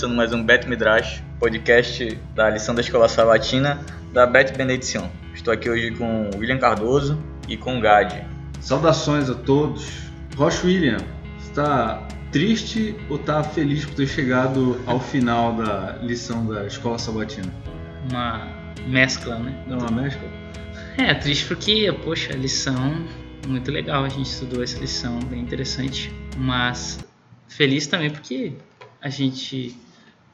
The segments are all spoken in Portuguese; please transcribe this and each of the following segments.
começando mais um Bet Midrash, podcast da lição da Escola Sabatina da Bet Benedição. Estou aqui hoje com William Cardoso e com Gade. Saudações a todos. Rocha William, está triste ou está feliz por ter chegado ao final da lição da Escola Sabatina? Uma mescla, né? É uma mescla? É, triste porque, poxa, a lição muito legal, a gente estudou essa lição, bem interessante, mas feliz também porque a gente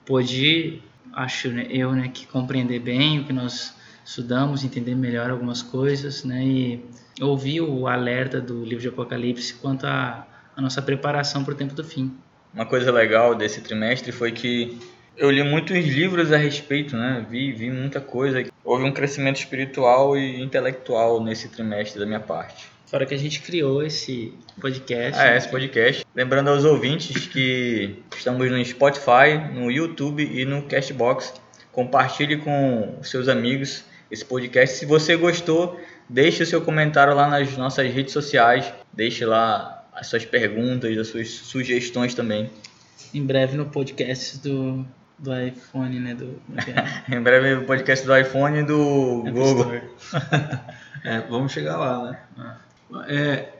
pôde, acho né, eu, né, que compreender bem o que nós estudamos, entender melhor algumas coisas, né, e ouvir o alerta do livro de Apocalipse quanto à nossa preparação para o tempo do fim. Uma coisa legal desse trimestre foi que eu li muitos livros a respeito, né? Vi, vi muita coisa. Houve um crescimento espiritual e intelectual nesse trimestre da minha parte. Fora que a gente criou esse podcast. Ah, é, esse podcast. Lembrando aos ouvintes que estamos no Spotify, no YouTube e no Castbox. Compartilhe com seus amigos esse podcast. Se você gostou, deixe o seu comentário lá nas nossas redes sociais. Deixe lá as suas perguntas, as suas sugestões também. Em breve no podcast do, do iPhone, né? Do, em breve no podcast do iPhone e do Google. é, vamos chegar lá, né? É,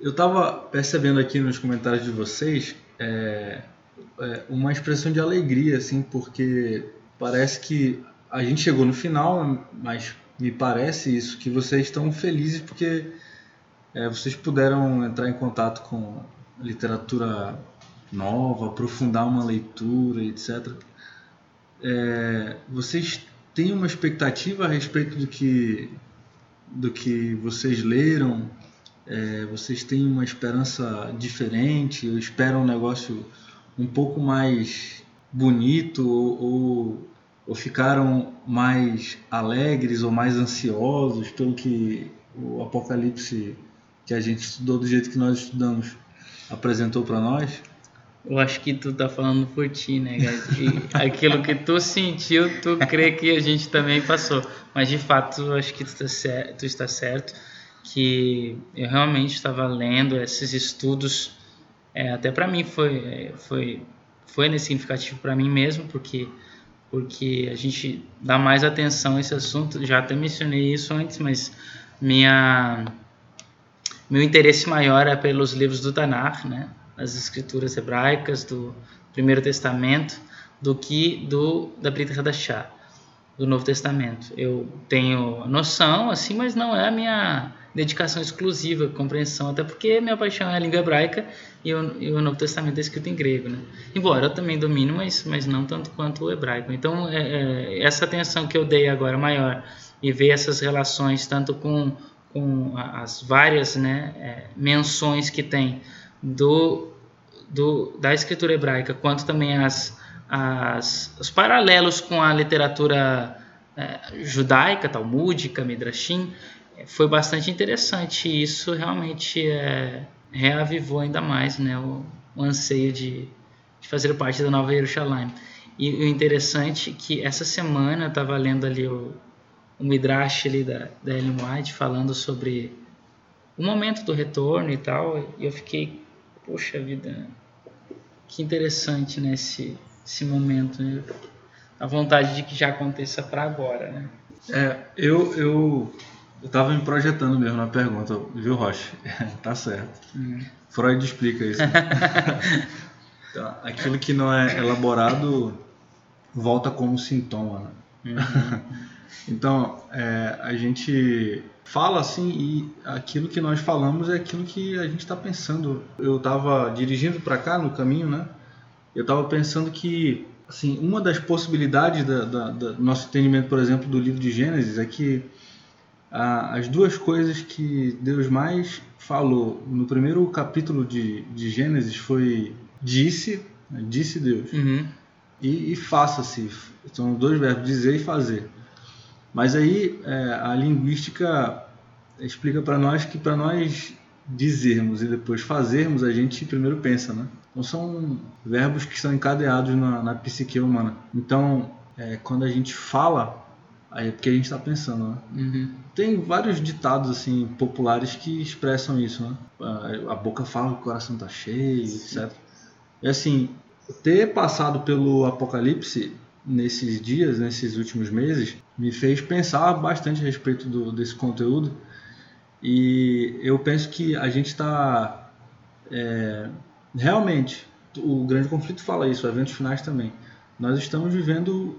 eu estava percebendo aqui nos comentários de vocês é, é, uma expressão de alegria, assim, porque parece que a gente chegou no final, mas me parece isso, que vocês estão felizes porque é, vocês puderam entrar em contato com literatura nova, aprofundar uma leitura, etc. É, vocês têm uma expectativa a respeito do que do que vocês leram? É, vocês têm uma esperança diferente, esperam um negócio um pouco mais bonito, ou, ou ficaram mais alegres ou mais ansiosos pelo que o Apocalipse que a gente estudou do jeito que nós estudamos apresentou para nós? Eu acho que tu tá falando por ti, né, aquilo que tu sentiu, tu crê que a gente também passou. Mas de fato, eu acho que tu, tá certo, tu está certo que eu realmente estava lendo esses estudos, é, até para mim foi, foi, foi significativo para mim mesmo, porque, porque a gente dá mais atenção a esse assunto, já até mencionei isso antes, mas minha, meu interesse maior é pelos livros do Tanakh, né, as escrituras hebraicas do Primeiro Testamento, do que do da Brita Hadashah, do Novo Testamento. Eu tenho noção, assim, mas não é a minha dedicação exclusiva, compreensão, até porque minha paixão é a língua hebraica e o, e o Novo Testamento é escrito em grego, né? Embora eu também domino, mas, mas não tanto quanto o hebraico. Então, é, é, essa atenção que eu dei agora maior e ver essas relações tanto com, com as várias né, é, menções que tem do, do, da escritura hebraica, quanto também as, as, os paralelos com a literatura é, judaica, talmúdica, midrashim, foi bastante interessante e isso realmente é, reavivou ainda mais né, o, o anseio de, de, fazer parte da Nova Jerusalém. E o interessante é que essa semana eu estava lendo ali o, o Midrash ali da, da Ellen White falando sobre o momento do retorno e tal, e eu fiquei, poxa vida, que interessante né, esse, momento. Né? A vontade de que já aconteça para agora. Né? É, eu, eu eu tava me projetando mesmo na pergunta, viu, Rocha? tá certo. Uhum. Freud explica isso. então, aquilo que não é elaborado volta como sintoma. Né? Uhum. então, é, a gente fala assim e aquilo que nós falamos é aquilo que a gente está pensando. Eu estava dirigindo para cá no caminho, né? Eu estava pensando que assim, uma das possibilidades da, da, da, do nosso entendimento, por exemplo, do livro de Gênesis é que as duas coisas que Deus mais falou no primeiro capítulo de, de Gênesis foi disse, disse Deus, uhum. e, e faça-se. São dois verbos, dizer e fazer. Mas aí é, a linguística explica para nós que para nós dizermos e depois fazermos, a gente primeiro pensa, né? Então são verbos que são encadeados na, na psique humana. Então, é, quando a gente fala, Aí é porque a gente está pensando, né? Uhum. Tem vários ditados assim populares que expressam isso, né? A boca fala o coração tá cheio, Sim. etc. E assim, ter passado pelo Apocalipse nesses dias, nesses últimos meses, me fez pensar bastante a respeito do, desse conteúdo. E eu penso que a gente está é, realmente, o grande conflito fala isso, eventos finais também. Nós estamos vivendo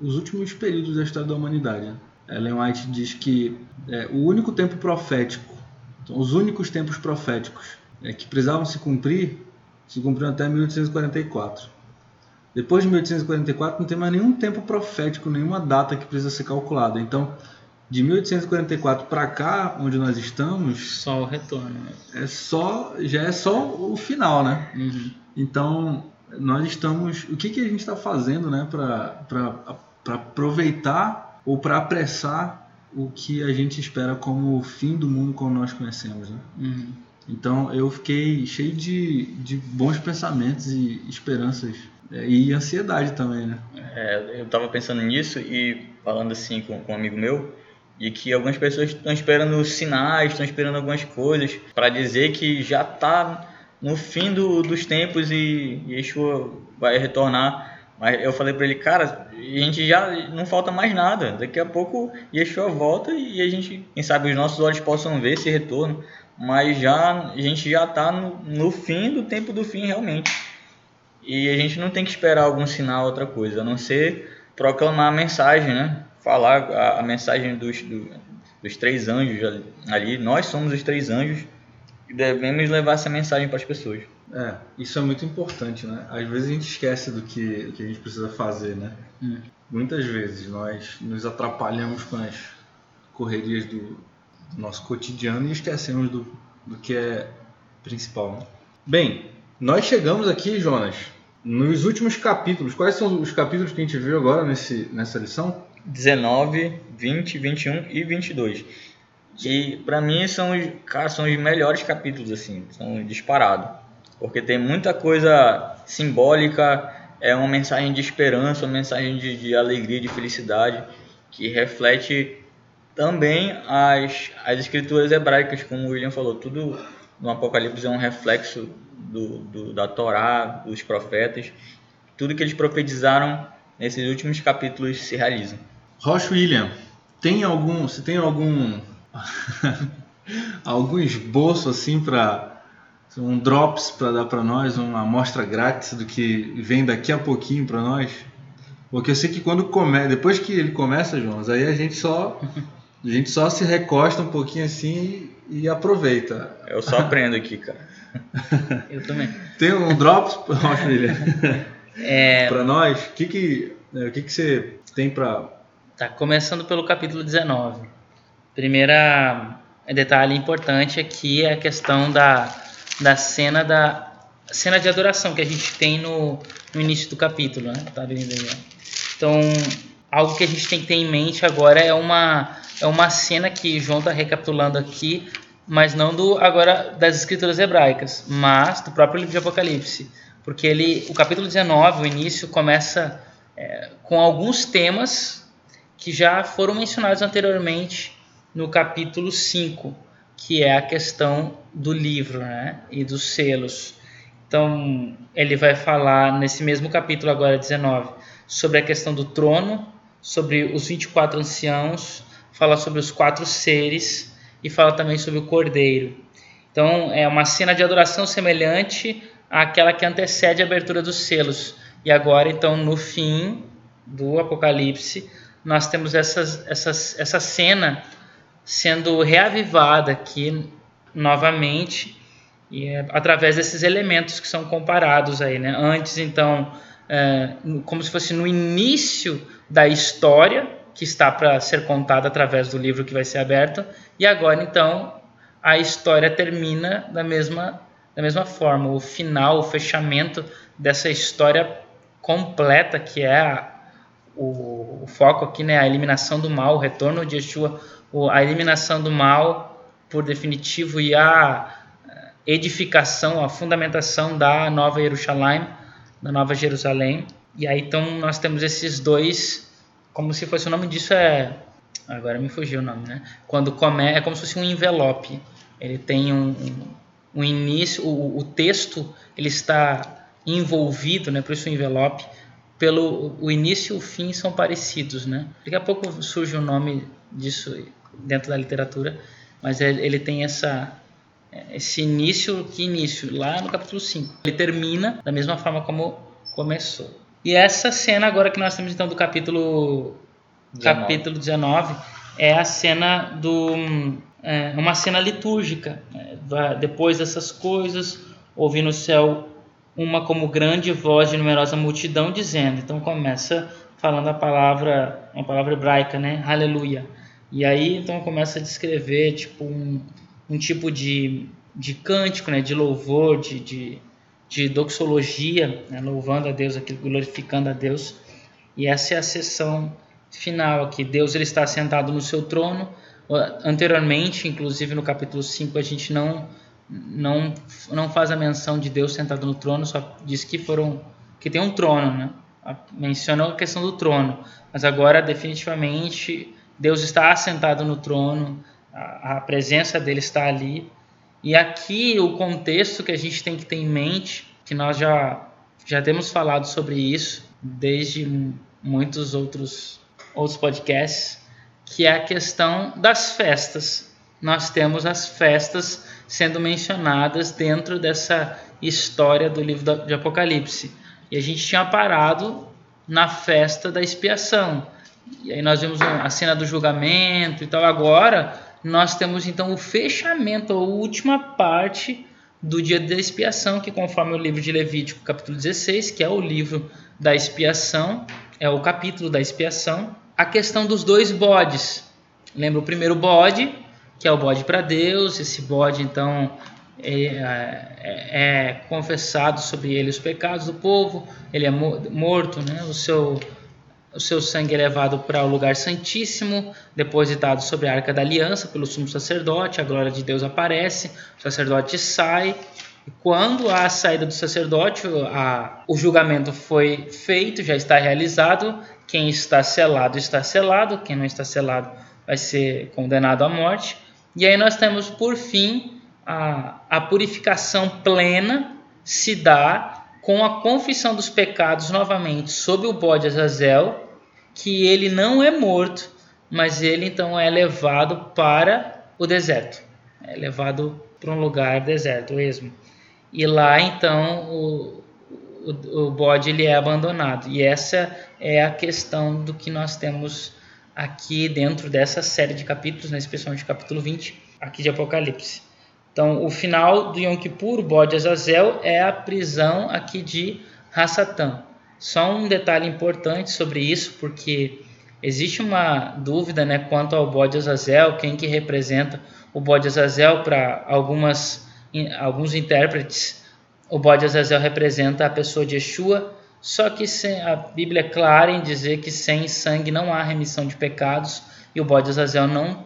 os últimos períodos da história da humanidade. Ellen White diz que é, o único tempo profético, então, os únicos tempos proféticos é, que precisavam se cumprir, se cumpriram até 1844. Depois de 1844 não tem mais nenhum tempo profético, nenhuma data que precisa ser calculada. Então, de 1844 para cá, onde nós estamos, só o retorno. Né? É só, já é só o final, né? Uhum. Então, nós estamos, o que que a gente está fazendo, né, para aproveitar ou para apressar o que a gente espera como o fim do mundo como nós conhecemos, né? Uhum. Então, eu fiquei cheio de, de bons pensamentos e esperanças e ansiedade também, né? É, eu estava pensando nisso e falando assim com, com um amigo meu, de que algumas pessoas estão esperando sinais, estão esperando algumas coisas para dizer que já está no fim do, dos tempos e Yeshua vai retornar. Mas eu falei para ele, cara, a gente já não falta mais nada. Daqui a pouco Yeshua volta e a gente, quem sabe, os nossos olhos possam ver esse retorno. Mas já a gente já está no, no fim do tempo do fim realmente. E a gente não tem que esperar algum sinal, outra coisa, a não ser proclamar a mensagem, né? Falar a, a mensagem dos, do, dos três anjos ali. Nós somos os três anjos e devemos levar essa mensagem para as pessoas. É, isso é muito importante, né? Às vezes a gente esquece do que, do que a gente precisa fazer, né? Hum. Muitas vezes nós nos atrapalhamos com as correrias do, do nosso cotidiano e esquecemos do, do que é principal. Né? Bem, nós chegamos aqui, Jonas, nos últimos capítulos, quais são os capítulos que a gente viu agora nesse, nessa lição? 19, 20, 21 e 22. E para mim são os, cara, são os melhores capítulos assim, são disparados. Porque tem muita coisa simbólica, é uma mensagem de esperança, uma mensagem de, de alegria, de felicidade, que reflete também as, as escrituras hebraicas, como o William falou, tudo no Apocalipse é um reflexo do, do, da Torá, dos profetas, tudo que eles profetizaram nesses últimos capítulos se realiza. Rocha William, tem algum, se tem algum algum esboço assim para um drops para dar para nós, uma amostra grátis do que vem daqui a pouquinho para nós? Porque eu sei que quando começa, depois que ele começa, João, aí a gente só a gente só se recosta um pouquinho assim e, e aproveita. Eu só aprendo aqui, cara. Eu também. Tem um drops, filha? É... para nós, o que que, né, o que que você tem para Tá começando pelo capítulo 19. Primeira detalhe importante aqui é a questão da, da cena da cena de adoração que a gente tem no, no início do capítulo, né? Tá vendo aí? Então, algo que a gente tem que ter em mente agora é uma é uma cena que João está recapitulando aqui mas não do agora das escrituras hebraicas, mas do próprio livro de Apocalipse, porque ele, o capítulo 19, o início começa é, com alguns temas que já foram mencionados anteriormente no capítulo 5, que é a questão do livro, né, e dos selos. Então, ele vai falar nesse mesmo capítulo agora 19 sobre a questão do trono, sobre os 24 anciãos, fala sobre os quatro seres e fala também sobre o cordeiro. Então é uma cena de adoração semelhante àquela que antecede a abertura dos selos. E agora, então, no fim do Apocalipse, nós temos essas, essas, essa cena sendo reavivada aqui novamente e é através desses elementos que são comparados aí, né? Antes, então, é, como se fosse no início da história, que está para ser contada através do livro que vai ser aberto. E agora, então, a história termina da mesma, da mesma forma. O final, o fechamento dessa história completa, que é a, o, o, foco aqui, né, a eliminação do mal, o retorno de Yeshua, a eliminação do mal por definitivo e a edificação, a fundamentação da Nova Jerusalém, da Nova Jerusalém. E aí então nós temos esses dois como se fosse o nome disso é agora me fugiu o nome, né? Quando come é como se fosse um envelope. Ele tem um, um, um início, o, o, texto ele está envolvido, né, por isso o envelope, pelo o início e o fim são parecidos, né? Daqui a pouco surge o nome disso dentro da literatura, mas é, ele tem essa esse início, que início? Lá no capítulo 5. Ele termina da mesma forma como começou. E essa cena agora que nós temos então do capítulo 19. capítulo 19 é a cena do é uma cena litúrgica. É, depois dessas coisas, ouvi no céu uma como grande voz de numerosa multidão dizendo. Então começa falando a palavra, uma palavra hebraica, né? Aleluia. E aí então começa a descrever tipo um, um tipo de, de cântico, né? De louvor, de, de, de doxologia, né? louvando a Deus, aqui, glorificando a Deus. E essa é a sessão final aqui. Deus ele está sentado no seu trono. Anteriormente, inclusive no capítulo 5, a gente não não não faz a menção de Deus sentado no trono, só diz que foram que tem um trono, né? Menciona a questão do trono, mas agora definitivamente Deus está assentado no trono, a, a presença dele está ali. E aqui o contexto que a gente tem que ter em mente, que nós já já temos falado sobre isso desde muitos outros outros podcasts, que é a questão das festas. Nós temos as festas sendo mencionadas dentro dessa história do livro de Apocalipse. E a gente tinha parado na festa da expiação. E aí nós vimos a cena do julgamento e tal. Agora nós temos então o fechamento, a última parte do dia da expiação, que conforme o livro de Levítico, capítulo 16, que é o livro da expiação, é o capítulo da expiação, a questão dos dois bodes. Lembra o primeiro bode, que é o bode para Deus, esse bode então é, é, é, confessado sobre ele os pecados do povo, ele é morto, né? o, seu, o seu sangue é levado para o lugar santíssimo, depositado sobre a arca da aliança pelo sumo sacerdote, a glória de Deus aparece, o sacerdote sai, e quando a saída do sacerdote, a, o julgamento foi feito, já está realizado, quem está selado está selado, quem não está selado vai ser condenado à morte. E aí nós temos, por fim, a, a purificação plena se dá com a confissão dos pecados novamente sobre o bode Azazel, que ele não é morto, mas ele então é levado para o deserto, é levado para um lugar deserto, o esmo. E lá então o, o, o bode ele é abandonado. E essa é a questão do que nós temos aqui dentro dessa série de capítulos, né, especialmente o capítulo 20, aqui de Apocalipse. Então, o final do Yom Kippur, o bode Azazel, é a prisão aqui de Hassatan. Só um detalhe importante sobre isso, porque existe uma dúvida né, quanto ao bode Azazel, quem que representa o bode Azazel para algumas alguns intérpretes. O bode Azazel representa a pessoa de Yeshua, só que a Bíblia é clara em dizer que sem sangue não há remissão de pecados e o bode Azazel não,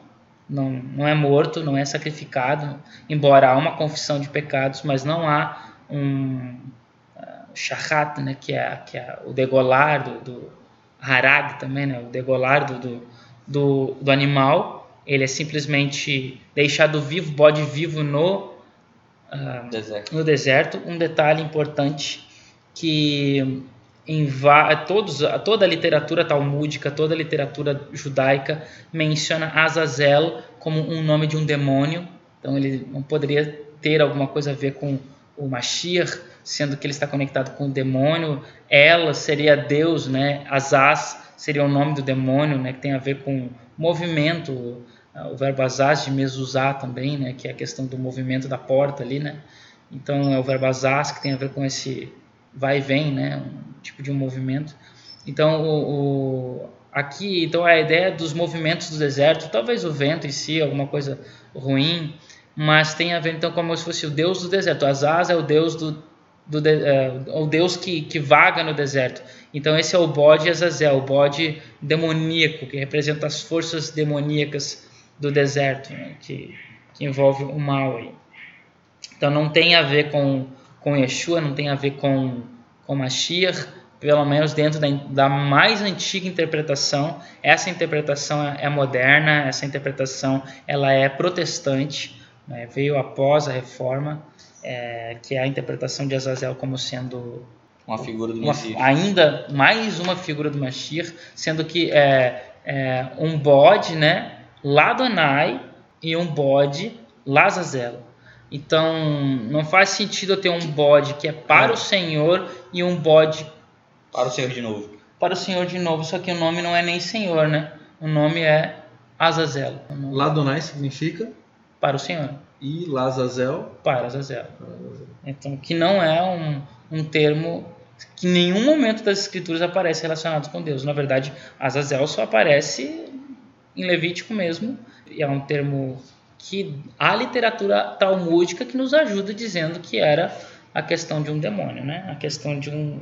não, não é morto, não é sacrificado, embora há uma confissão de pecados, mas não há um shahat, né, que, é, que é o degolar do, do harag também, né, o degolar do, do, do, animal. Ele é simplesmente deixado vivo, bode vivo no, uh, deserto. no deserto. Um detalhe importante que em todos, toda a literatura talmúdica, toda a literatura judaica menciona Azazel como um nome de um demônio. Então ele não poderia ter alguma coisa a ver com o Mashiach, sendo que ele está conectado com o demônio. Ela seria Deus, né? Azaz seria o nome do demônio, né? Que tem a ver com movimento. O verbo azaz de mezuzá também, né? Que é a questão do movimento da porta ali, né? Então é o verbo azaz que tem a ver com esse vai e vem, né? Um tipo de um movimento. Então, o, o, aqui, então a ideia dos movimentos do deserto, talvez o vento em si, alguma coisa ruim, mas tem a ver então como se fosse o deus do deserto. Azaz é o deus do, do é, o deus que, que vaga no deserto. Então esse é o bode Azazel, o bode demoníaco que representa as forças demoníacas do deserto, né? que, que envolve o mal. Aí. Então não tem a ver com com Yeshua, não tem a ver com, com Mashiach, pelo menos dentro da, da mais antiga interpretação. Essa interpretação é, é moderna, essa interpretação ela é protestante, né? veio após a reforma. É, que é a interpretação de Azazel como sendo uma figura do uma, ainda mais uma figura do Mashiach, sendo que é, é um bode, né, Ladonai e um bode Lazazel. Então, não faz sentido eu ter um bode que é para É. o Senhor e um bode Para o Senhor de novo. para o Senhor de novo, só que o nome não é nem Senhor, né? O nome é Azazel. Ladonai significa Para o Senhor, e Lazazel. para Azazel. Então, que não é um, um termo que em nenhum momento das escrituras aparece relacionado com Deus. Na verdade, Azazel só aparece em Levítico mesmo, e é um termo que a literatura talmúdica que nos ajuda dizendo que era a questão de um demônio, né? A questão de um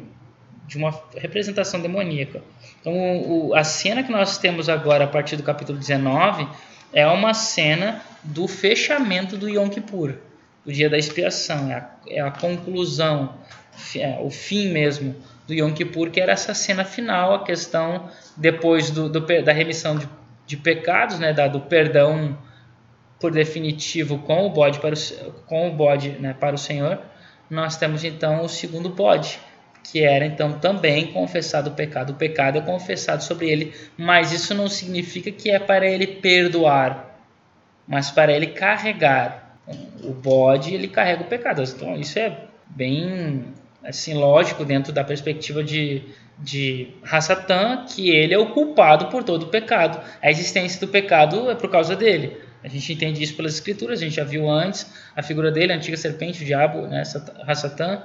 de uma representação demoníaca. Então, o- a cena que nós temos agora a partir do capítulo 19 é uma cena do fechamento do Yom Kippur, o dia da expiação, é a, é a conclusão, é o fim mesmo do Yom Kippur, que era essa cena final, a questão depois do, do da remissão de, de pecados, né, da, do perdão por definitivo com o bode para o, com o bode né, para o Senhor, nós temos então o segundo bode, que era então também confessado o pecado. O pecado é confessado sobre ele, mas isso não significa que é para ele perdoar, mas para ele carregar. O bode ele carrega o pecado. Então isso é bem assim lógico dentro da perspectiva de de Hassatan, que ele é o culpado por todo o pecado. A existência do pecado é por causa dele. A gente entende isso pelas escrituras, a gente já viu antes a figura dele, a antiga serpente, o diabo, né, Hassatan,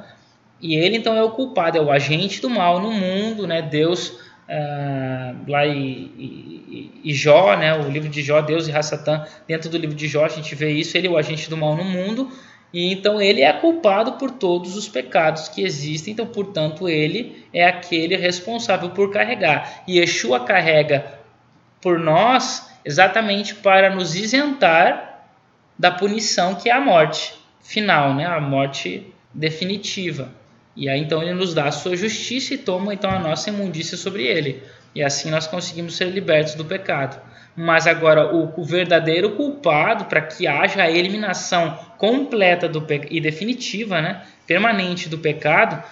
e ele então é o culpado, é o agente do mal no mundo, né? Deus ah, lá e, e, e Jó, né? O livro de Jó, Deus e Hassatan, dentro do livro de Jó a gente vê isso, ele é o agente do mal no mundo, e então ele é culpado por todos os pecados que existem, então portanto ele é aquele responsável por carregar. E Yeshua carrega por nós exatamente para nos isentar da punição que é a morte final, né? A morte definitiva. E aí então ele nos dá a sua justiça e toma então a nossa imundícia sobre ele. E assim nós conseguimos ser libertos do pecado. Mas agora o, o verdadeiro culpado para que haja a eliminação completa do e definitiva, né, permanente do pecado,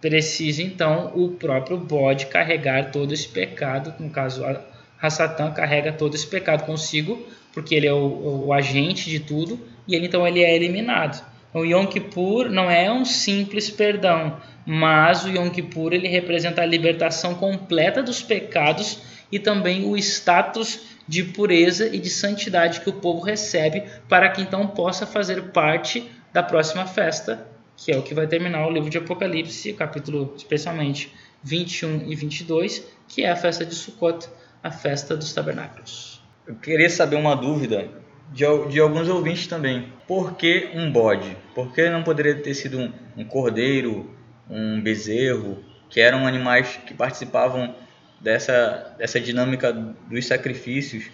precisa então o próprio bode carregar todo esse pecado, no caso a Hassatan carrega todo esse pecado consigo, porque ele é o, o agente de tudo, e ele então ele é eliminado. O Yom Kippur não é um simples perdão, mas o Yom Kippur ele representa a libertação completa dos pecados e também o status de pureza e de santidade que o povo recebe para que então possa fazer parte da próxima festa, que é o que vai terminar o livro de Apocalipse, capítulo especialmente 21 e 22, que é a festa de Sukkot, a festa dos tabernáculos. Eu queria saber uma dúvida de, de alguns ouvintes também. Por que um bode? Por que não poderia ter sido um, um cordeiro, um bezerro, que eram animais que participavam dessa, dessa dinâmica dos sacrifícios?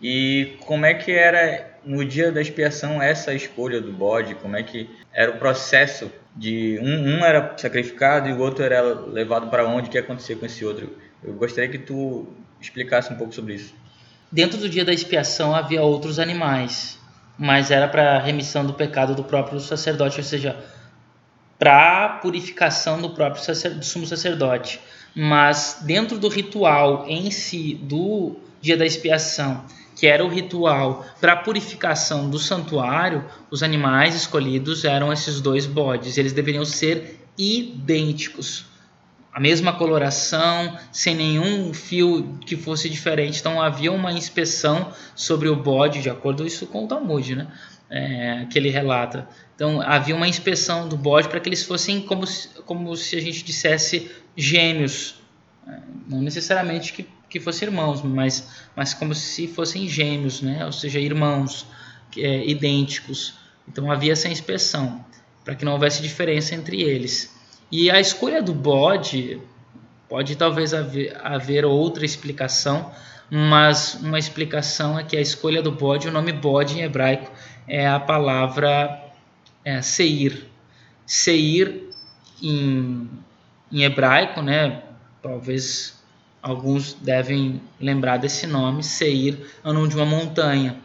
E como é que era no dia da expiação essa escolha do bode? Como é que era o processo de um, um era sacrificado e o outro era levado para onde? O que ia acontecer com esse outro? Eu gostaria que tu explicasse um pouco sobre isso. Dentro do dia da expiação havia outros animais, mas era para remissão do pecado do próprio sacerdote, ou seja, para purificação do próprio do sumo sacerdote. Mas dentro do ritual em si do dia da expiação, que era o ritual para purificação do santuário, os animais escolhidos eram esses dois bodes. Eles deveriam ser idênticos a mesma coloração, sem nenhum fio que fosse diferente. Então havia uma inspeção sobre o bode, de acordo isso com o Talmud, né? É, que ele relata. Então havia uma inspeção do bode para que eles fossem como se, como se a gente dissesse gêmeos, não necessariamente que, que fossem irmãos, mas, mas como se fossem gêmeos, né? ou seja, irmãos é, idênticos. Então havia essa inspeção para que não houvesse diferença entre eles. E a escolha do bode pode talvez haver, haver, outra explicação, mas uma explicação é que a escolha do bode, o nome bode em hebraico é a palavra é, seir. Seir em, em hebraico, né? Talvez alguns devem lembrar desse nome. Seir é o nome de uma montanha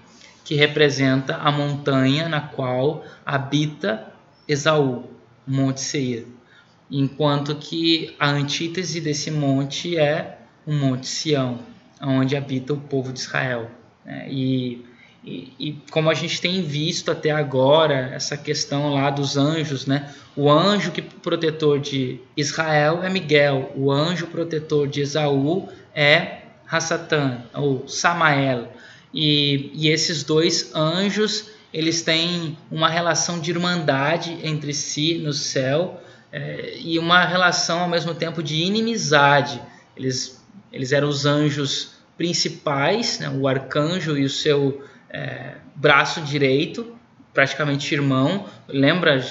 que representa a montanha na qual habita Esaú, Monte Seir, enquanto que a antítese desse monte é o Monte Sião, onde habita o povo de Israel. Né? E, e, e, como a gente tem visto até agora, essa questão lá dos anjos, né? o anjo que protetor de Israel é Miguel, o anjo protetor de Esaú é Hassatan, ou Samael. E, e esses dois anjos eles têm uma relação de irmandade entre si no céu é, e uma relação ao mesmo tempo de inimizade. Eles, eles eram os anjos principais, né, o arcanjo e o seu é, braço direito, praticamente irmão. Lembra,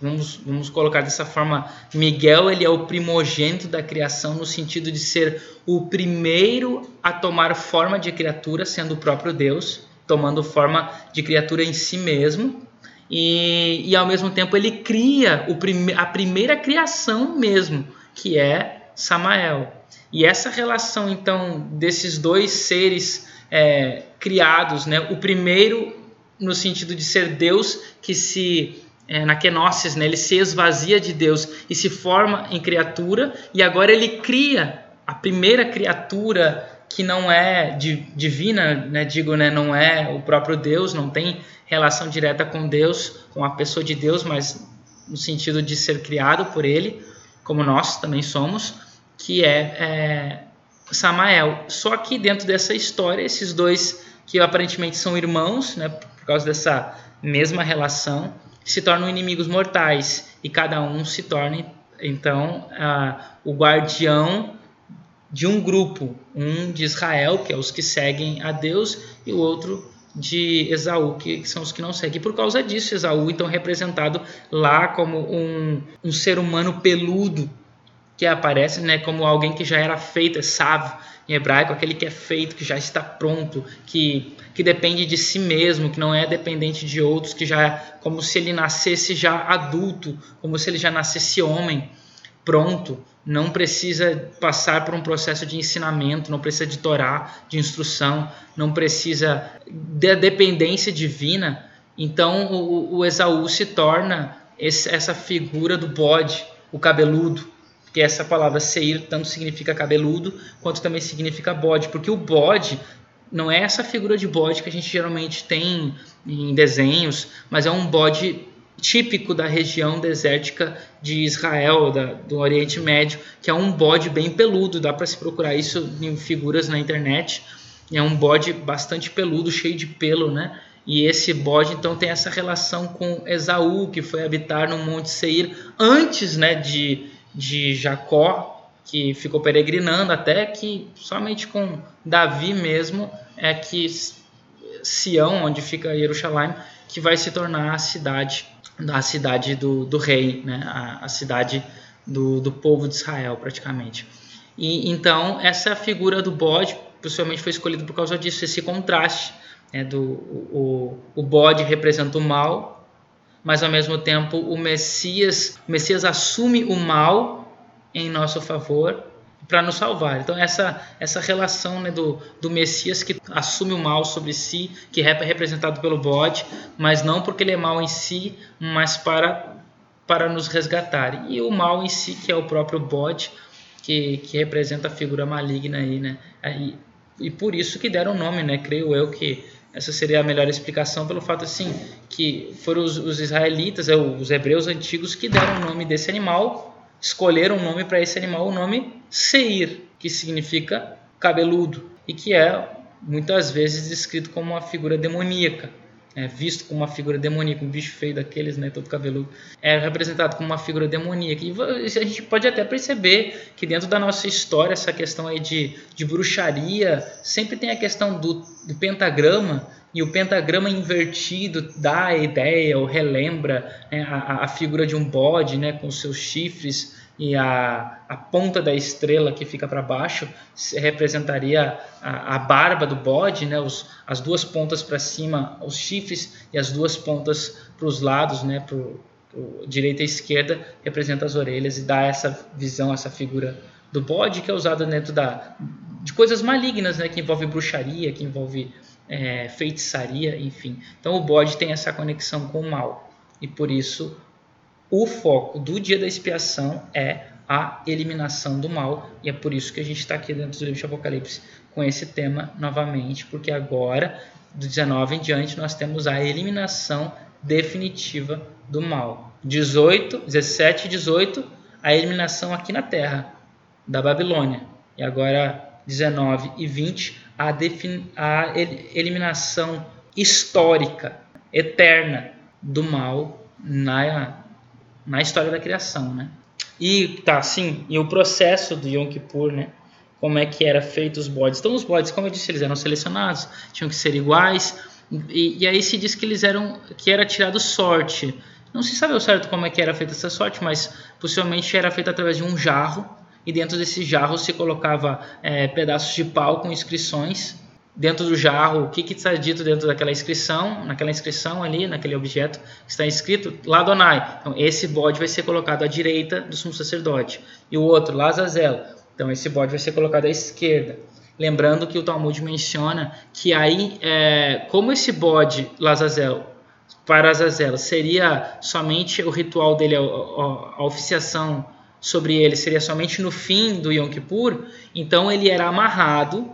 vamos, vamos colocar dessa forma, Miguel ele é o primogênito da criação no sentido de ser o primeiro a tomar forma de criatura, sendo o próprio Deus, tomando forma de criatura em si mesmo. E, e ao mesmo tempo ele cria o prime a primeira criação mesmo, que é Samael. E essa relação então desses dois seres é, criados, né? o primeiro no sentido de ser Deus que se é, na kenosis, né? ele se esvazia de Deus e se forma em criatura, e agora ele cria a primeira criatura que não é divina, né? digo, né? não é o próprio Deus, não tem relação direta com Deus, com a pessoa de Deus, mas no sentido de ser criado por Ele, como nós também somos, que é, é Samael. Só que dentro dessa história, esses dois que aparentemente são irmãos, né? por causa dessa mesma relação, se tornam inimigos mortais e cada um se torna então o guardião de um grupo, um de Israel, que é os que seguem a Deus, e o outro de Esaú, que são os que não seguem. E por causa disso, Esaú então representado lá como um, um ser humano peludo, que aparece né, como alguém que já era feito, é sábio em hebraico, aquele que é feito, que já está pronto, que, que depende de si mesmo, que não é dependente de outros, que já é como se ele nascesse já adulto, como se ele já nascesse homem, pronto, não precisa passar por um processo de ensinamento, não precisa de Torá, de instrução, não precisa da dependência divina. Então o, o Esaú se torna esse, essa figura do bode, o cabeludo, que essa palavra seir tanto significa cabeludo quanto também significa bode, porque o bode não é essa figura de bode que a gente geralmente tem em desenhos, mas é um bode típico da região desértica de Israel, da, do Oriente Médio, que é um bode bem peludo, dá para se procurar isso em figuras na internet. É um bode bastante peludo, cheio de pelo, né? E esse bode então tem essa relação com Esaú, que foi habitar no Monte Seir antes, né, de de Jacó, que ficou peregrinando até que somente com Davi mesmo é que Sião, onde fica Jerusalém, que vai se tornar a cidade a cidade do, do rei, né? a, a cidade do, do povo de Israel praticamente. E então essa figura do bode possivelmente foi escolhida por causa disso, esse contraste né? do o, o bode representa o mal mas ao mesmo tempo o Messias, o Messias assume o mal em nosso favor para nos salvar. Então essa essa relação né, do, do Messias que assume o mal sobre si, que é representado pelo bode, mas não porque ele é mal em si, mas para para nos resgatar. E o mal em si, que é o próprio bode, que, que representa a figura maligna aí, né? E, e por isso que deram o nome, né? Creio eu que essa seria a melhor explicação pelo fato assim que foram os, os israelitas, é, os hebreus antigos que deram o nome desse animal, escolheram o nome para esse animal, o nome Seir, que significa cabeludo e que é muitas vezes descrito como uma figura demoníaca é, visto como uma figura demoníaca, um bicho feio daqueles, né, todo cabeludo, é representado como uma figura demoníaca. E a gente pode até perceber que dentro da nossa história, essa questão aí de, de bruxaria, sempre tem a questão do, do pentagrama, e o pentagrama invertido dá a ideia ou relembra né, a, a figura de um bode né, com seus chifres e a, a ponta da estrela que fica para baixo representaria a, a, barba do bode, né? Os, as duas pontas para cima, os chifres, e as duas pontas para os lados, né? Pro direita e esquerda, representa as orelhas e dá essa visão, essa figura do bode que é usada dentro da, de coisas malignas, né? Que envolve bruxaria, que envolve é, feitiçaria, enfim. Então o bode tem essa conexão com o mal e por isso o foco do dia da expiação é a eliminação do mal, e é por isso que a gente está aqui dentro do livro de Apocalipse com esse tema novamente, porque agora, do 19 em diante, nós temos a eliminação definitiva do mal. 18, 17 e 18, a eliminação aqui na terra da Babilônia. E agora 19 e 20, a, a eliminação histórica, eterna do mal na, na história da criação, né? E tá, sim, e o processo do Yom Kippur, né? Como é que era feito os bodes. Então os bodes, como eu disse, eles eram selecionados, tinham que ser iguais, e, e aí se diz que eles eram que era tirado sorte. Não se sabe ao certo como é que era feita essa sorte, mas possivelmente era feita através de um jarro e dentro desse jarro se colocava é, pedaços de pau com inscrições. Dentro do jarro, o que, está dito dentro daquela inscrição? Naquela inscrição ali, naquele objeto está escrito Ladonai. Então, esse bode vai ser colocado à direita do sumo sacerdote. E o outro, Lazazel. Então, esse bode vai ser colocado à esquerda. Lembrando que o Talmud menciona que aí, é, como esse bode, Lazazel, para Azazel, seria somente o ritual dele, a, a, a oficiação sobre ele seria somente no fim do Yom Kippur, então ele era amarrado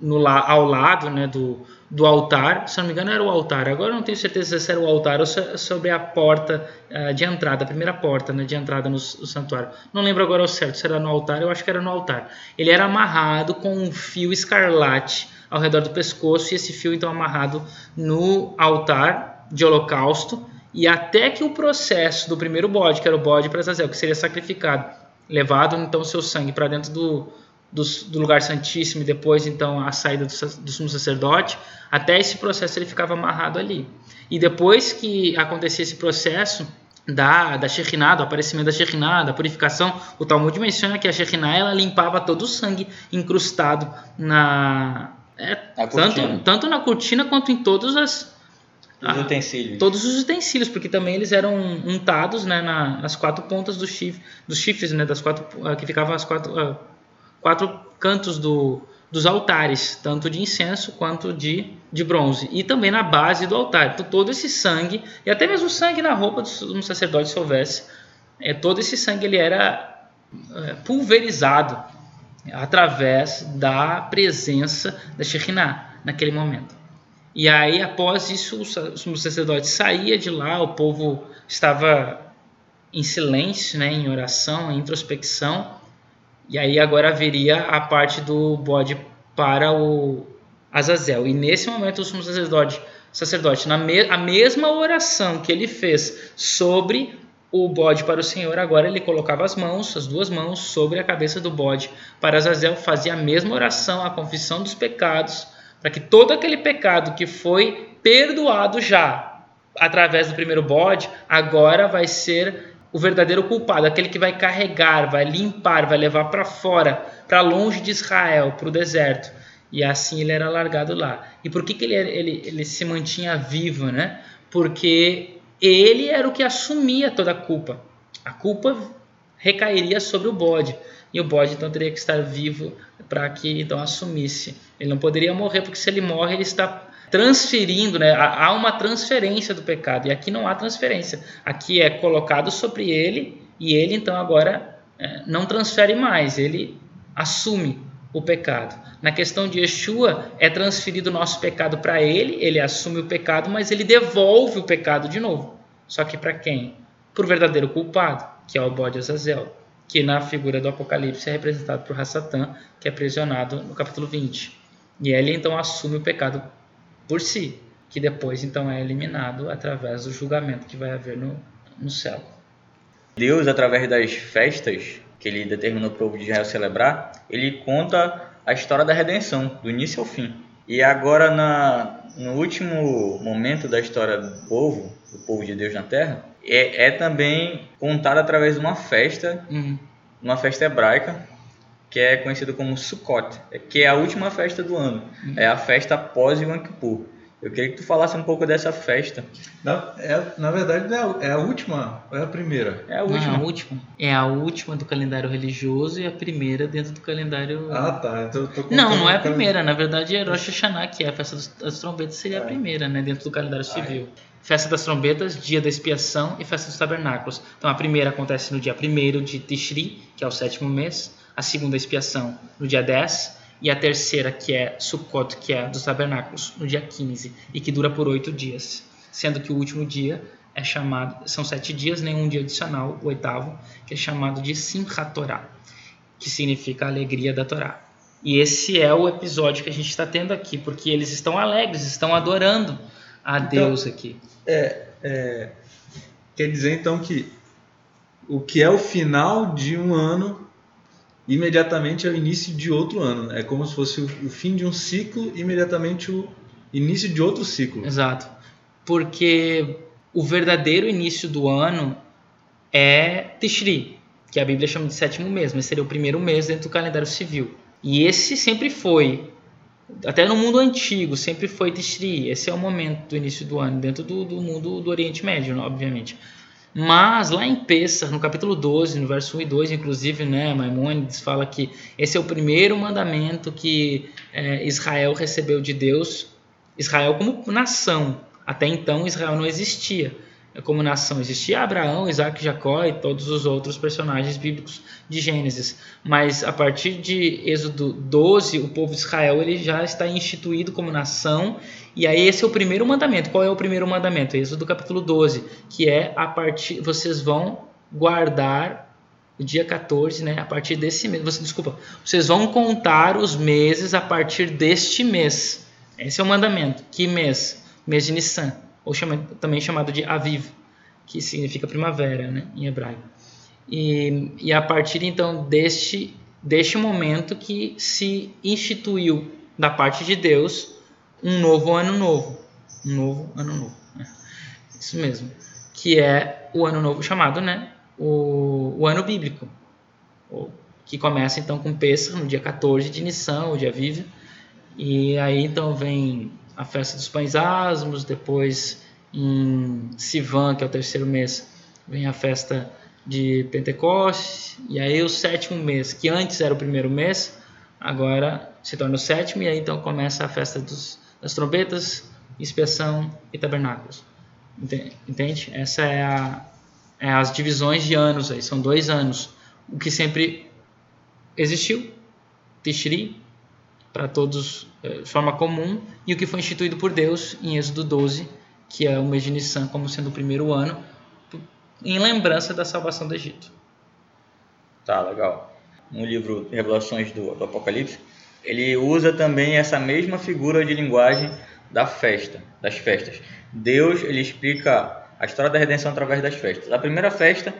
no, ao lado né, do, do altar, se não me engano era o altar, agora não tenho certeza se era o altar ou sobre a porta uh, de entrada, a primeira porta né, de entrada no, no, santuário. Não lembro agora o certo, se era no altar, eu acho que era no altar. Ele era amarrado com um fio escarlate ao redor do pescoço e esse fio então amarrado no altar de holocausto e até que o processo do primeiro bode, que era o bode para Azazel, que seria sacrificado, levado então o seu sangue para dentro do, do, do, lugar santíssimo e depois então a saída do, do sumo sacerdote, até esse processo ele ficava amarrado ali. E depois que acontecia esse processo da, da Shekhinah, do aparecimento da Shekhinah, da purificação, o Talmud menciona que a Shekhinah ela limpava todo o sangue incrustado na, é, tanto, tanto na cortina quanto em todas as os ah, utensílios. Todos os utensílios, porque também eles eram untados né, na, nas quatro pontas do chifre, dos chifres, né, das quatro, uh, que ficavam as quatro, uh, quatro cantos do, dos altares, tanto de incenso quanto de, de bronze. E também na base do altar. Então, todo esse sangue, e até mesmo sangue na roupa do, sacerdote, se houvesse, é, todo esse sangue ele era é, pulverizado através da presença da Shekhinah naquele momento. E aí, após isso, o sumo sacerdote saía de lá, o povo estava em silêncio, né, em oração, em introspecção. E aí agora haveria a parte do bode para o Azazel. E nesse momento o sumo sacerdote, sacerdote na me, a mesma oração que ele fez sobre o bode para o Senhor, agora ele colocava as mãos, as duas mãos, sobre a cabeça do bode para Azazel, fazia a mesma oração, a confissão dos pecados, para que todo aquele pecado que foi perdoado já através do primeiro bode, agora vai ser o verdadeiro culpado, aquele que vai carregar, vai limpar, vai levar para fora, para longe de Israel, para o deserto. E assim ele era largado lá. E por que, que ele, ele, ele se mantinha vivo? Né? Porque ele era o que assumia toda a culpa. A culpa recairia sobre o bode. E o bode então teria que estar vivo para que então assumisse. Ele não poderia morrer, porque se ele morre, ele está transferindo, né? há uma transferência do pecado. E aqui não há transferência. Aqui é colocado sobre ele e ele então agora é, não transfere mais, ele assume o pecado. Na questão de Yeshua, é transferido o nosso pecado para ele, ele assume o pecado, mas ele devolve o pecado de novo. Só que para quem? Para o verdadeiro culpado, que é o bode Azazel que na figura do Apocalipse é representado por Hassatan, que é aprisionado no capítulo 20. E ele então assume o pecado por si, que depois então é eliminado através do julgamento que vai haver no, no céu. Deus, através das festas que ele determinou para o povo de Israel celebrar, ele conta a história da redenção, do início ao fim. E agora, na, no último momento da história do povo, do povo de Deus na terra, é, é também contada através de uma festa, uhum. uma festa hebraica, que é conhecida como Sukkot, que é a última festa do ano. Uhum. É a festa após Yom Kippur. Eu queria que tu falasse um pouco dessa festa. Na, é, na verdade, é a última ou é a primeira? É a última. Não, é a última. É a última do calendário religioso e a primeira dentro do calendário. Ah, tá. Então, não, não é a primeira. Na verdade, é Rosh Hashanah, que é a festa das trombetas, seria é. a primeira, né? Dentro do calendário civil. Festa das Trombetas, Dia da Expiação e Festa dos Tabernáculos. Então a primeira acontece no dia 1 de Tishri, que é o sétimo mês, a segunda expiação no dia 10 e a terceira, que é Sukkot, que é dos Tabernáculos, no dia 15 e que dura por oito dias, sendo que o último dia é chamado, são sete dias, nenhum dia adicional, o oitavo, que é chamado de Simchat Torah, que significa alegria da Torá. E esse é o episódio que a gente está tendo aqui, porque eles estão alegres, estão adorando a então, Deus aqui. É, é, quer dizer então que o que é o final de um ano imediatamente é o início de outro ano. Né? É como se fosse o, fim de um ciclo, imediatamente o início de outro ciclo. Exato. Porque o verdadeiro início do ano é Tishri, que a Bíblia chama de sétimo mês, mas seria o primeiro mês dentro do calendário civil. E esse sempre foi, até no mundo antigo, sempre foi Tishri. Esse é o momento do início do ano, dentro do, do mundo do Oriente Médio, obviamente. Mas lá em Pessah, no capítulo 12, no verso 1 e 2, inclusive, né, Maimônides fala que esse é o primeiro mandamento que é, Israel recebeu de Deus, Israel como nação. Até então Israel não existia como nação. Existia Abraão, Isaac, Jacó e todos os outros personagens bíblicos de Gênesis. Mas a partir de Êxodo 12, o povo de Israel ele já está instituído como nação. E aí esse é o primeiro mandamento. Qual é o primeiro mandamento? Êxodo capítulo 12, que é a partir vocês vão guardar o dia 14, né? A partir desse mês, você desculpa, vocês vão contar os meses a partir deste mês. Esse é o mandamento. Que mês? Mês de Nissan ou chama, também chamado de Aviv, que significa primavera né, em hebraico. E, e a partir então deste, deste momento que se instituiu da parte de Deus um novo ano novo. Um novo ano novo. Né? Isso mesmo. Que é o ano novo chamado, né? O, o ano bíblico. Que começa então com Pesach, no dia 14 de Nissan, o dia Aviv. E aí então vem a festa dos pães asmos, depois em Sivan, que é o terceiro mês, vem a festa de Pentecostes, e aí o sétimo mês, que antes era o primeiro mês, agora se torna o sétimo, e aí então começa a festa dos, das trombetas, expiação e tabernáculos. Entende? Essa é, a, é as divisões de anos aí, são dois anos. O que sempre existiu, Tishri, para todos eh, de forma comum, e o que foi instituído por Deus em Êxodo 12, que é o mês de Nissan como sendo o primeiro ano, em lembrança da salvação do Egito. Tá, legal. No livro Revelações do, do Apocalipse, ele usa também essa mesma figura de linguagem da festa, das festas. Deus ele explica a história da redenção através das festas. A primeira festa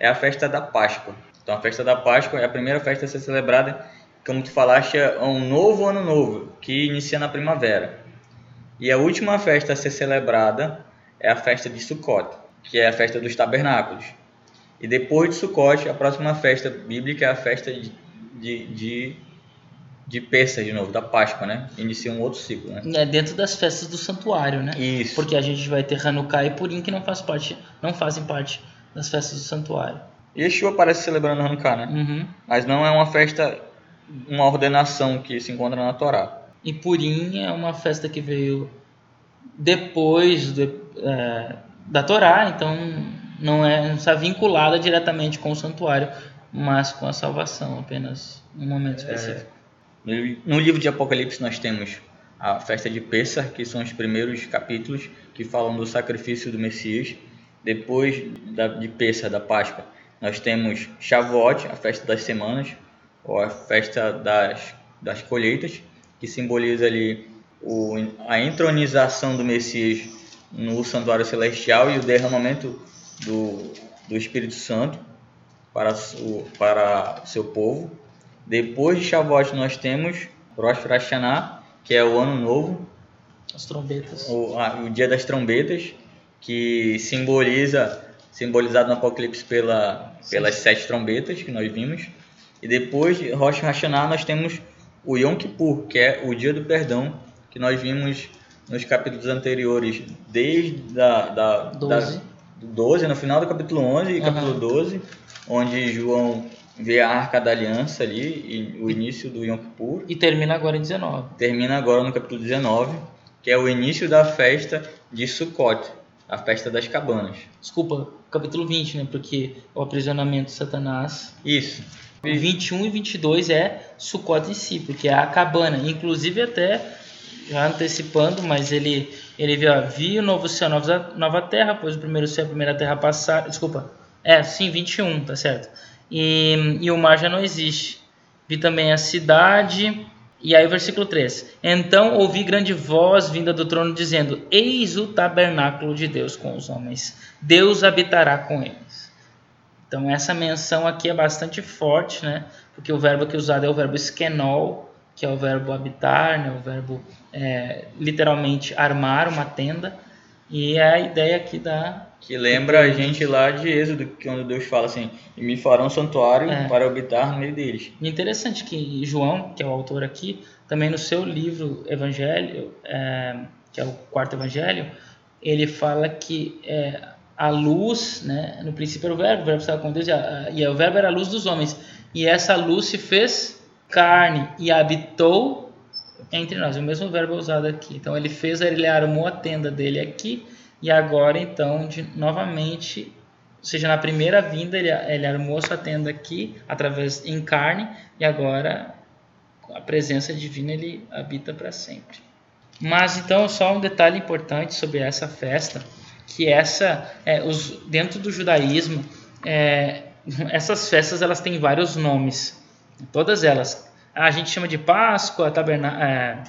é a festa da Páscoa. Então a festa da Páscoa é a primeira festa a ser celebrada, como tu falaste, é um novo ano novo, que inicia na primavera. E a última festa a ser celebrada é a festa de Sukkot, que é a festa dos tabernáculos. E depois de Sukkot, a próxima festa bíblica é a festa de, de, de, de de novo, da Páscoa, né? Inicia um outro ciclo, né? É dentro das festas do santuário, né? Isso. Porque a gente vai ter Hanukkah e Purim que não, faz parte, não fazem parte das festas do santuário. Yeshua aparece celebrando Hanukkah, né? Uhum. Mas não é uma festa, uma ordenação que se encontra na Torá. E Purim é uma festa que veio depois de, é, da Torá, então não, é, não está vinculada diretamente com o santuário, mas com a salvação, apenas um momento é. específico. É, no livro de Apocalipse nós temos a festa de Pessah, que são os primeiros capítulos que falam do sacrifício do Messias. Depois da, de Pessah, da Páscoa, nós temos Shavuot, a festa das semanas, ou a festa das, das colheitas que simboliza ali o, a entronização do Messias no santuário celestial e o derramamento do, do Espírito Santo para o para seu povo. Depois de Shavuot nós temos Rosh Hashanah, que é o ano novo, as trombetas, o, o dia das trombetas, que simboliza simbolizado no Apocalipse pela, pelas sete trombetas que nós vimos. E depois de Rosh Hashanah nós temos o Yom Kippur, que é o dia do perdão, que nós vimos nos capítulos anteriores, desde a, da, 12. Da, 12, no final do capítulo 11 e uhum. capítulo 12, onde João vê a Arca da Aliança ali, e o início do Yom Kippur. E termina agora em 19. Termina agora no capítulo 19, que é o início da festa de Sukkot, a festa das cabanas. Desculpa, capítulo 20, né? Porque o aprisionamento de Satanás. Isso. 21 e 22 é Sukkot em si, porque é a cabana. Inclusive até, já antecipando, mas ele, ele viu, ó, viu o novo céu, nova, nova terra, pois o primeiro céu e a primeira terra passaram. Desculpa, é, sim, 21, tá certo. E, e o mar já não existe. Vi também a cidade e aí o versículo 3. Então ouvi grande voz vinda do trono dizendo: Eis o tabernáculo de Deus com os homens. Deus habitará com eles. Então essa menção aqui é bastante forte, né? Porque o verbo que é usado é o verbo esquenol, que é o verbo habitar, né? O verbo é, literalmente armar uma tenda. E é a ideia aqui da que lembra a gente lá de Êxodo, que quando Deus fala assim, e me farão um santuário É. para habitar no meio deles. E interessante que João, que é o autor aqui, também no seu livro Evangelho, é, que é o quarto Evangelho, ele fala que é, a luz, né, no princípio era o verbo, o verbo estava com Deus, e, a- e o verbo era a luz dos homens. E essa luz se fez carne e habitou entre nós. O mesmo verbo é usado aqui. Então ele fez, ele armou a tenda dele aqui, e agora então, de, novamente, ou seja, na primeira vinda ele, ele armou sua tenda aqui, através em carne, e agora a presença divina ele habita para sempre. Mas então só um detalhe importante sobre essa festa, que essa é, os, dentro do judaísmo é, essas festas elas têm vários nomes, todas elas. A gente chama de Páscoa, taberna,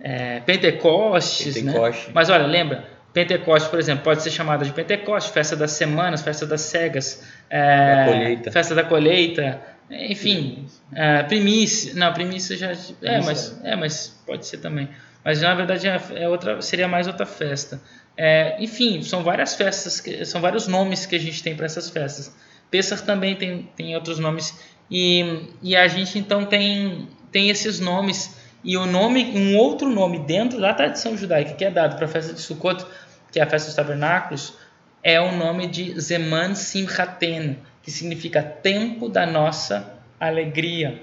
é, é, Pentecostes, né? Mas olha, lembra? Pentecoste, por exemplo, pode ser chamada de Pentecoste, festa das semanas, festa das cegas, é, Da festa da colheita, enfim, é, primícia. Não, primícia já. É, mas, é, mas pode ser também. Mas na verdade é é outra, seria mais outra festa. É, enfim, são várias festas, que- são vários nomes que a gente tem para essas festas. Pesach também tem, tem outros nomes. E, e a gente então tem, tem esses nomes. E o nome, um outro nome dentro da tradição judaica que é dado para a festa de Sukkot, que é a festa dos tabernáculos, é o nome de Zeman Simchaten, que significa tempo da nossa alegria.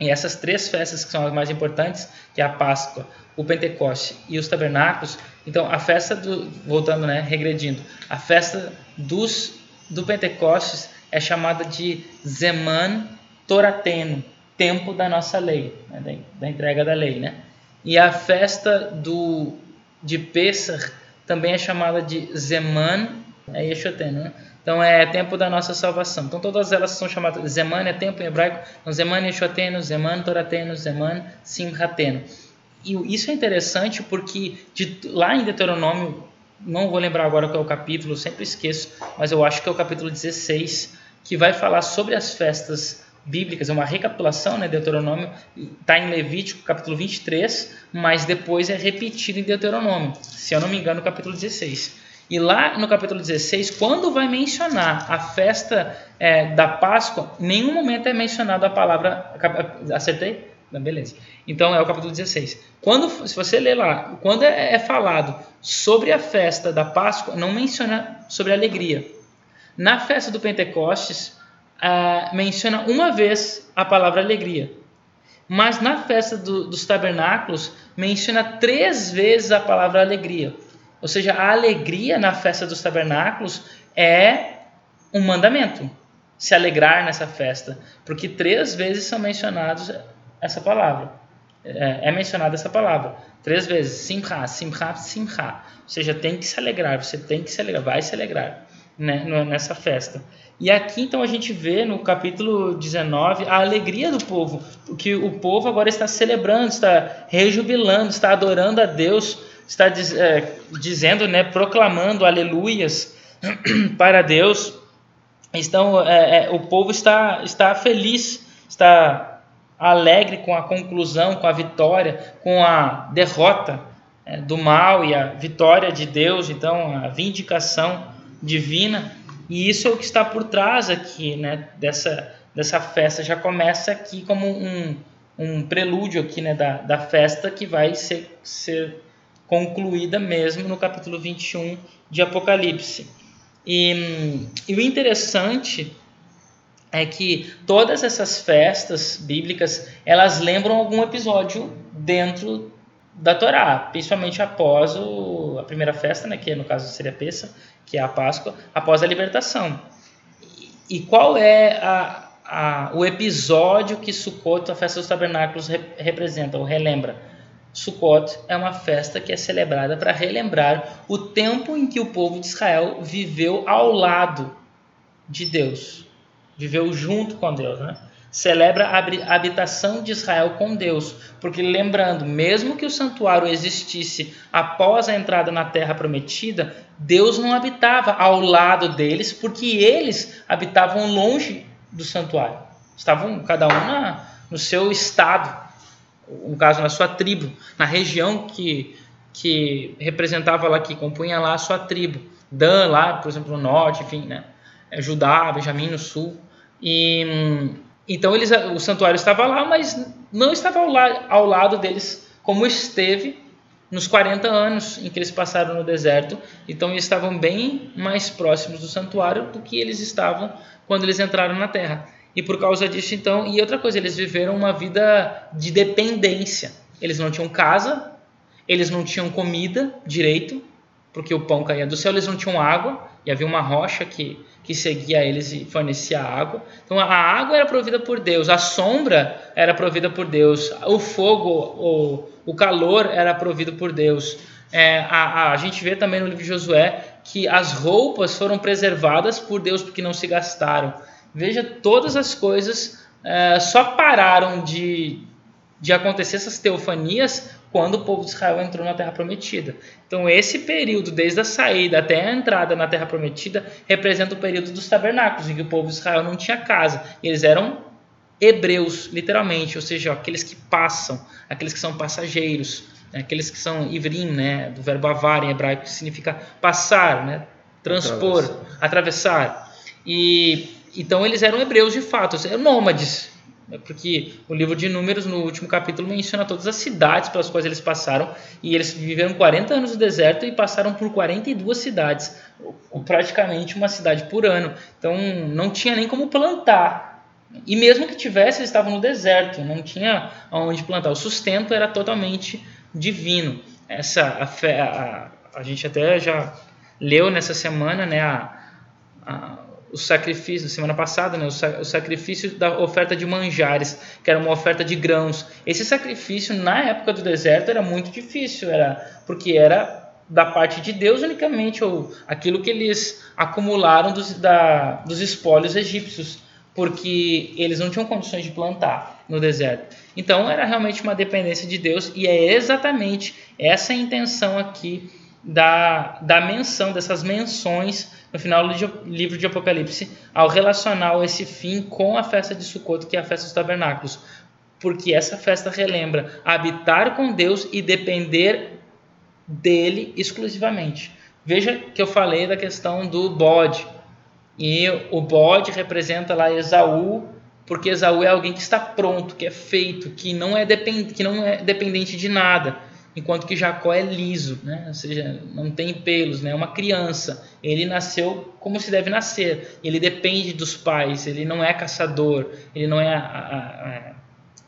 E essas três festas que são as mais importantes, que é a Páscoa, o Pentecoste e os tabernáculos, então a festa do voltando, né, regredindo, a festa dos do Pentecostes é chamada de Zeman Torateno, tempo da nossa lei, né, da, da entrega da lei, né? E a festa do de Pesach também é chamada de Zeman é Yeshoten, né? Então é tempo da nossa salvação. Então todas elas são chamadas Zeman é tempo em hebraico, então Zeman Yeshoteno, Zeman Torateno, Zeman Simchateno. E isso é interessante porque de, lá em Deuteronômio, não vou lembrar agora qual é o capítulo, sempre esqueço, mas eu acho que é o capítulo 16, que vai falar sobre as festas bíblicas, é uma recapitulação, né, Deuteronômio, está em Levítico, capítulo 23, mas depois é repetido em Deuteronômio, se eu não me engano, no capítulo 16. E lá no capítulo 16, quando vai mencionar a festa é, da Páscoa, em nenhum momento é mencionado a palavra. Acertei? Não, beleza. Então é o capítulo 16. Quando, se você ler lá, quando é, é falado sobre a festa da Páscoa, não menciona sobre alegria. Na festa do Pentecostes, ah, menciona uma vez a palavra alegria. Mas na festa do, dos tabernáculos, menciona três vezes a palavra alegria. Ou seja, a alegria na festa dos tabernáculos é um mandamento. Se alegrar nessa festa. Porque três vezes são mencionados essa palavra. É, é mencionada essa palavra. Três vezes. Simcha, simcha, simcha. Ou seja, tem que se alegrar. Você tem que se alegrar. Vai se alegrar né, nessa festa. E aqui então a gente vê no capítulo 19 a alegria do povo. Que o povo agora está celebrando, está rejubilando, está adorando a Deus está diz, é, dizendo, né, proclamando aleluias para Deus. Então, é, é, o povo está, está feliz, está alegre com a conclusão, com a vitória, com a derrota é, do mal e a vitória de Deus, então a vindicação divina. E isso é o que está por trás aqui, né, dessa, dessa festa. Já começa aqui como um, um prelúdio aqui, né, da, da festa que vai ser, ser concluída mesmo no capítulo 21 de Apocalipse. E, e, o interessante é que todas essas festas bíblicas, elas lembram algum episódio dentro da Torá, principalmente após o, a primeira festa, né, que no caso seria Pessa, que é a Páscoa, após a libertação. E, e qual é a, a, o episódio que Sukkot, a festa dos tabernáculos, re, representa ou relembra? Sukkot é uma festa que é celebrada para relembrar o tempo em que o povo de Israel viveu ao lado de Deus, viveu junto com Deus, né? Celebra a habitação de Israel com Deus, porque lembrando, mesmo que o santuário existisse após a entrada na terra prometida, Deus não habitava ao lado deles, porque eles habitavam longe do santuário. Estavam cada um na, no seu estado, no caso na sua tribo, na região que, que representava lá, que compunha lá a sua tribo. Dan lá, por exemplo, no norte, enfim, né? É, Judá, Benjamim no sul. E então eles, o santuário estava lá, mas não estava ao, la, ao lado deles como esteve nos 40 anos em que eles passaram no deserto. Então eles estavam bem mais próximos do santuário do que eles estavam quando eles entraram na terra. E por causa disso, então, e outra coisa, eles viveram uma vida de dependência. Eles não tinham casa, eles não tinham comida direito, porque o pão caía do céu, eles não tinham água, e havia uma rocha que, que seguia eles e fornecia água. Então a água era provida por Deus, a sombra era provida por Deus, o fogo, o, o calor era provido por Deus. É, a, a, a gente vê também no livro de Josué que as roupas foram preservadas por Deus porque não se gastaram. Veja, todas as coisas é, só pararam de, de acontecer essas teofanias quando o povo de Israel entrou na Terra Prometida. Então, esse período, desde a saída até a entrada na Terra Prometida, representa o período dos tabernáculos, em que o povo de Israel não tinha casa. Eles eram hebreus, literalmente, ou seja, aqueles que passam, aqueles que são passageiros, né? aqueles que são ivrim, né? do verbo avar em hebraico, que significa passar, né? transpor, atravessar. atravessar. E então eles eram hebreus de fato, eram nômades? Porque o livro de Números, no último capítulo, menciona todas as cidades pelas quais eles passaram, e eles viveram 40 anos no deserto e passaram por 42 cidades, praticamente uma cidade por ano. Então não tinha nem como plantar. E mesmo que tivesse, eles estavam no deserto, não tinha onde plantar. O sustento era totalmente divino. Essa a, fé, a, a gente até já leu nessa semana, né, a, a o sacrifício, semana passada, né, o, sacrifício da oferta de manjares, que era uma oferta de grãos. Esse sacrifício, na época do deserto, era muito difícil, era porque era da parte de Deus unicamente, ou aquilo que eles acumularam dos, da, dos espólios egípcios, porque eles não tinham condições de plantar no deserto. Então, era realmente uma dependência de Deus, e é exatamente essa intenção aqui da, da menção, dessas menções no final do livro de Apocalipse, ao relacionar esse fim com a festa de Sukkot, que é a festa dos tabernáculos. Porque essa festa relembra habitar com Deus e depender dele exclusivamente. Veja que eu falei da questão do bode. E o bode representa lá Esaú, porque Esaú é alguém que está pronto, que é feito, que não é, depend, que não é dependente de nada enquanto que Jacó é liso, né? ou seja, não tem pelos, né? é uma criança. Ele nasceu como se deve nascer, ele depende dos pais, ele não é caçador, ele não é.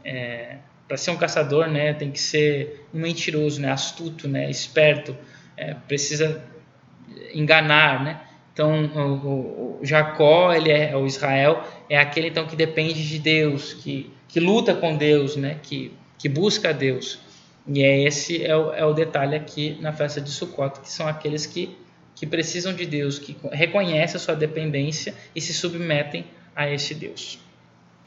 é Para ser um caçador, né, tem que ser um mentiroso, né, astuto, né, esperto, é, precisa enganar, né? Então, o, o, Jacó, ele é o Israel, é aquele então que depende de Deus, que, que luta com Deus, né, que, que busca Deus. E é esse é o, é o detalhe aqui na festa de Sukkot, que são aqueles que, que precisam de Deus, que reconhecem a sua dependência e se submetem a esse Deus.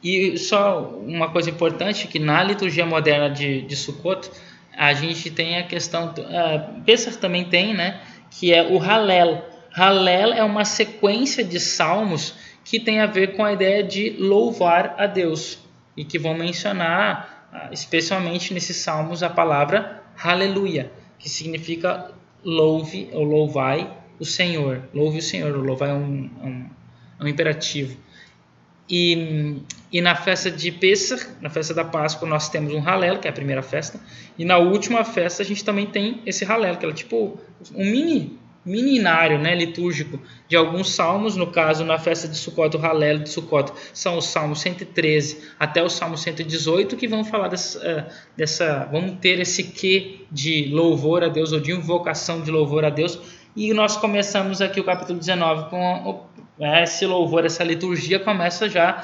E só uma coisa importante, que na liturgia moderna de, de Sukkot, a gente tem a questão, uh, Pesach também tem, né, que é o Halel. Halel é uma sequência de salmos que tem a ver com a ideia de louvar a Deus e que vão mencionar especialmente nesses salmos, a palavra aleluia, que significa louve ou louvai o Senhor. Louve o Senhor, o louvai é um, é um, é um imperativo. E, e na festa de Pesach, na festa da Páscoa, nós temos um Halel, que é a primeira festa, e na última festa a gente também tem esse Halel, que é tipo um mini mininário, né, litúrgico de alguns salmos, no caso na festa de Sukkot, o Halel de Sukkot, são os salmos 113 até o salmo 118 que vão falar dessa, eh, dessa vão ter esse que de louvor a Deus ou de invocação de louvor a Deus. E nós começamos aqui o capítulo 19 com né, esse louvor, essa liturgia começa já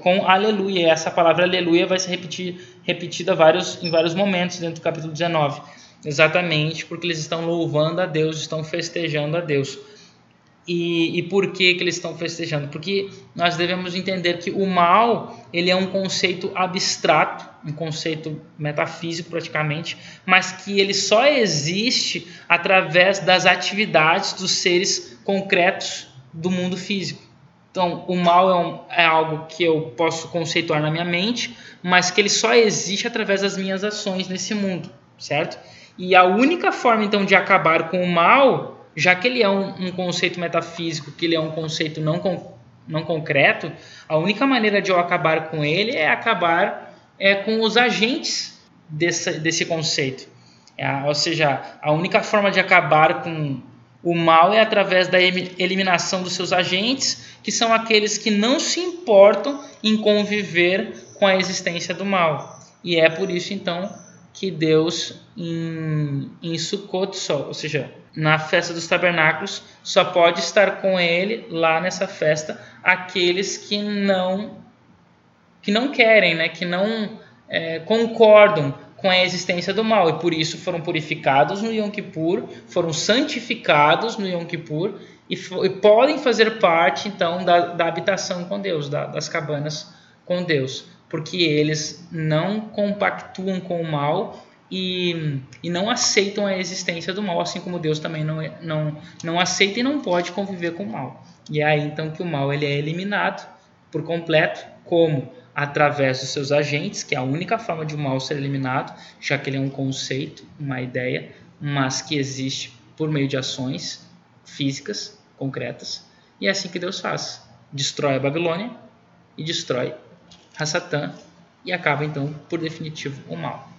com aleluia. Essa palavra aleluia vai ser repetir, repetida vários, em vários momentos dentro do capítulo 19 Exatamente porque eles estão louvando a Deus, estão festejando a Deus. E, e por que, que eles estão festejando? Porque nós devemos entender que o mal ele é um conceito abstrato, um conceito metafísico praticamente, mas que ele só existe através das atividades dos seres concretos do mundo físico. Então, o mal é, um, é, algo que eu posso conceituar na minha mente, mas que ele só existe através das minhas ações nesse mundo, certo? E a única forma então de acabar com o mal, já que ele é um, um conceito metafísico, que ele é um conceito não, con, não concreto, a única maneira de eu acabar com ele é acabar é, com os agentes desse, desse conceito. É, ou seja, a única forma de acabar com o mal é através da eliminação dos seus agentes, que são aqueles que não se importam em conviver com a existência do mal. E é por isso então que Deus em, em Sukkot só, ou seja, na festa dos tabernáculos, só pode estar com ele lá nessa festa aqueles que não que não querem, né, que não é, concordam com a existência do mal. E por isso foram purificados no Yom Kippur, foram santificados no Yom Kippur e, e podem fazer parte então da, da habitação com Deus, da, das cabanas com Deus porque eles não compactuam com o mal e, e não aceitam a existência do mal, assim como Deus também não, é, não, não aceita e não pode conviver com o mal. E é aí então que o mal ele é eliminado por completo, como através dos seus agentes, que é a única forma de o mal ser eliminado, já que ele é um conceito, uma ideia, mas que existe por meio de ações físicas, concretas. E é assim que Deus faz: destrói a Babilônia e destrói a Satã e acaba então por definitivo o mal.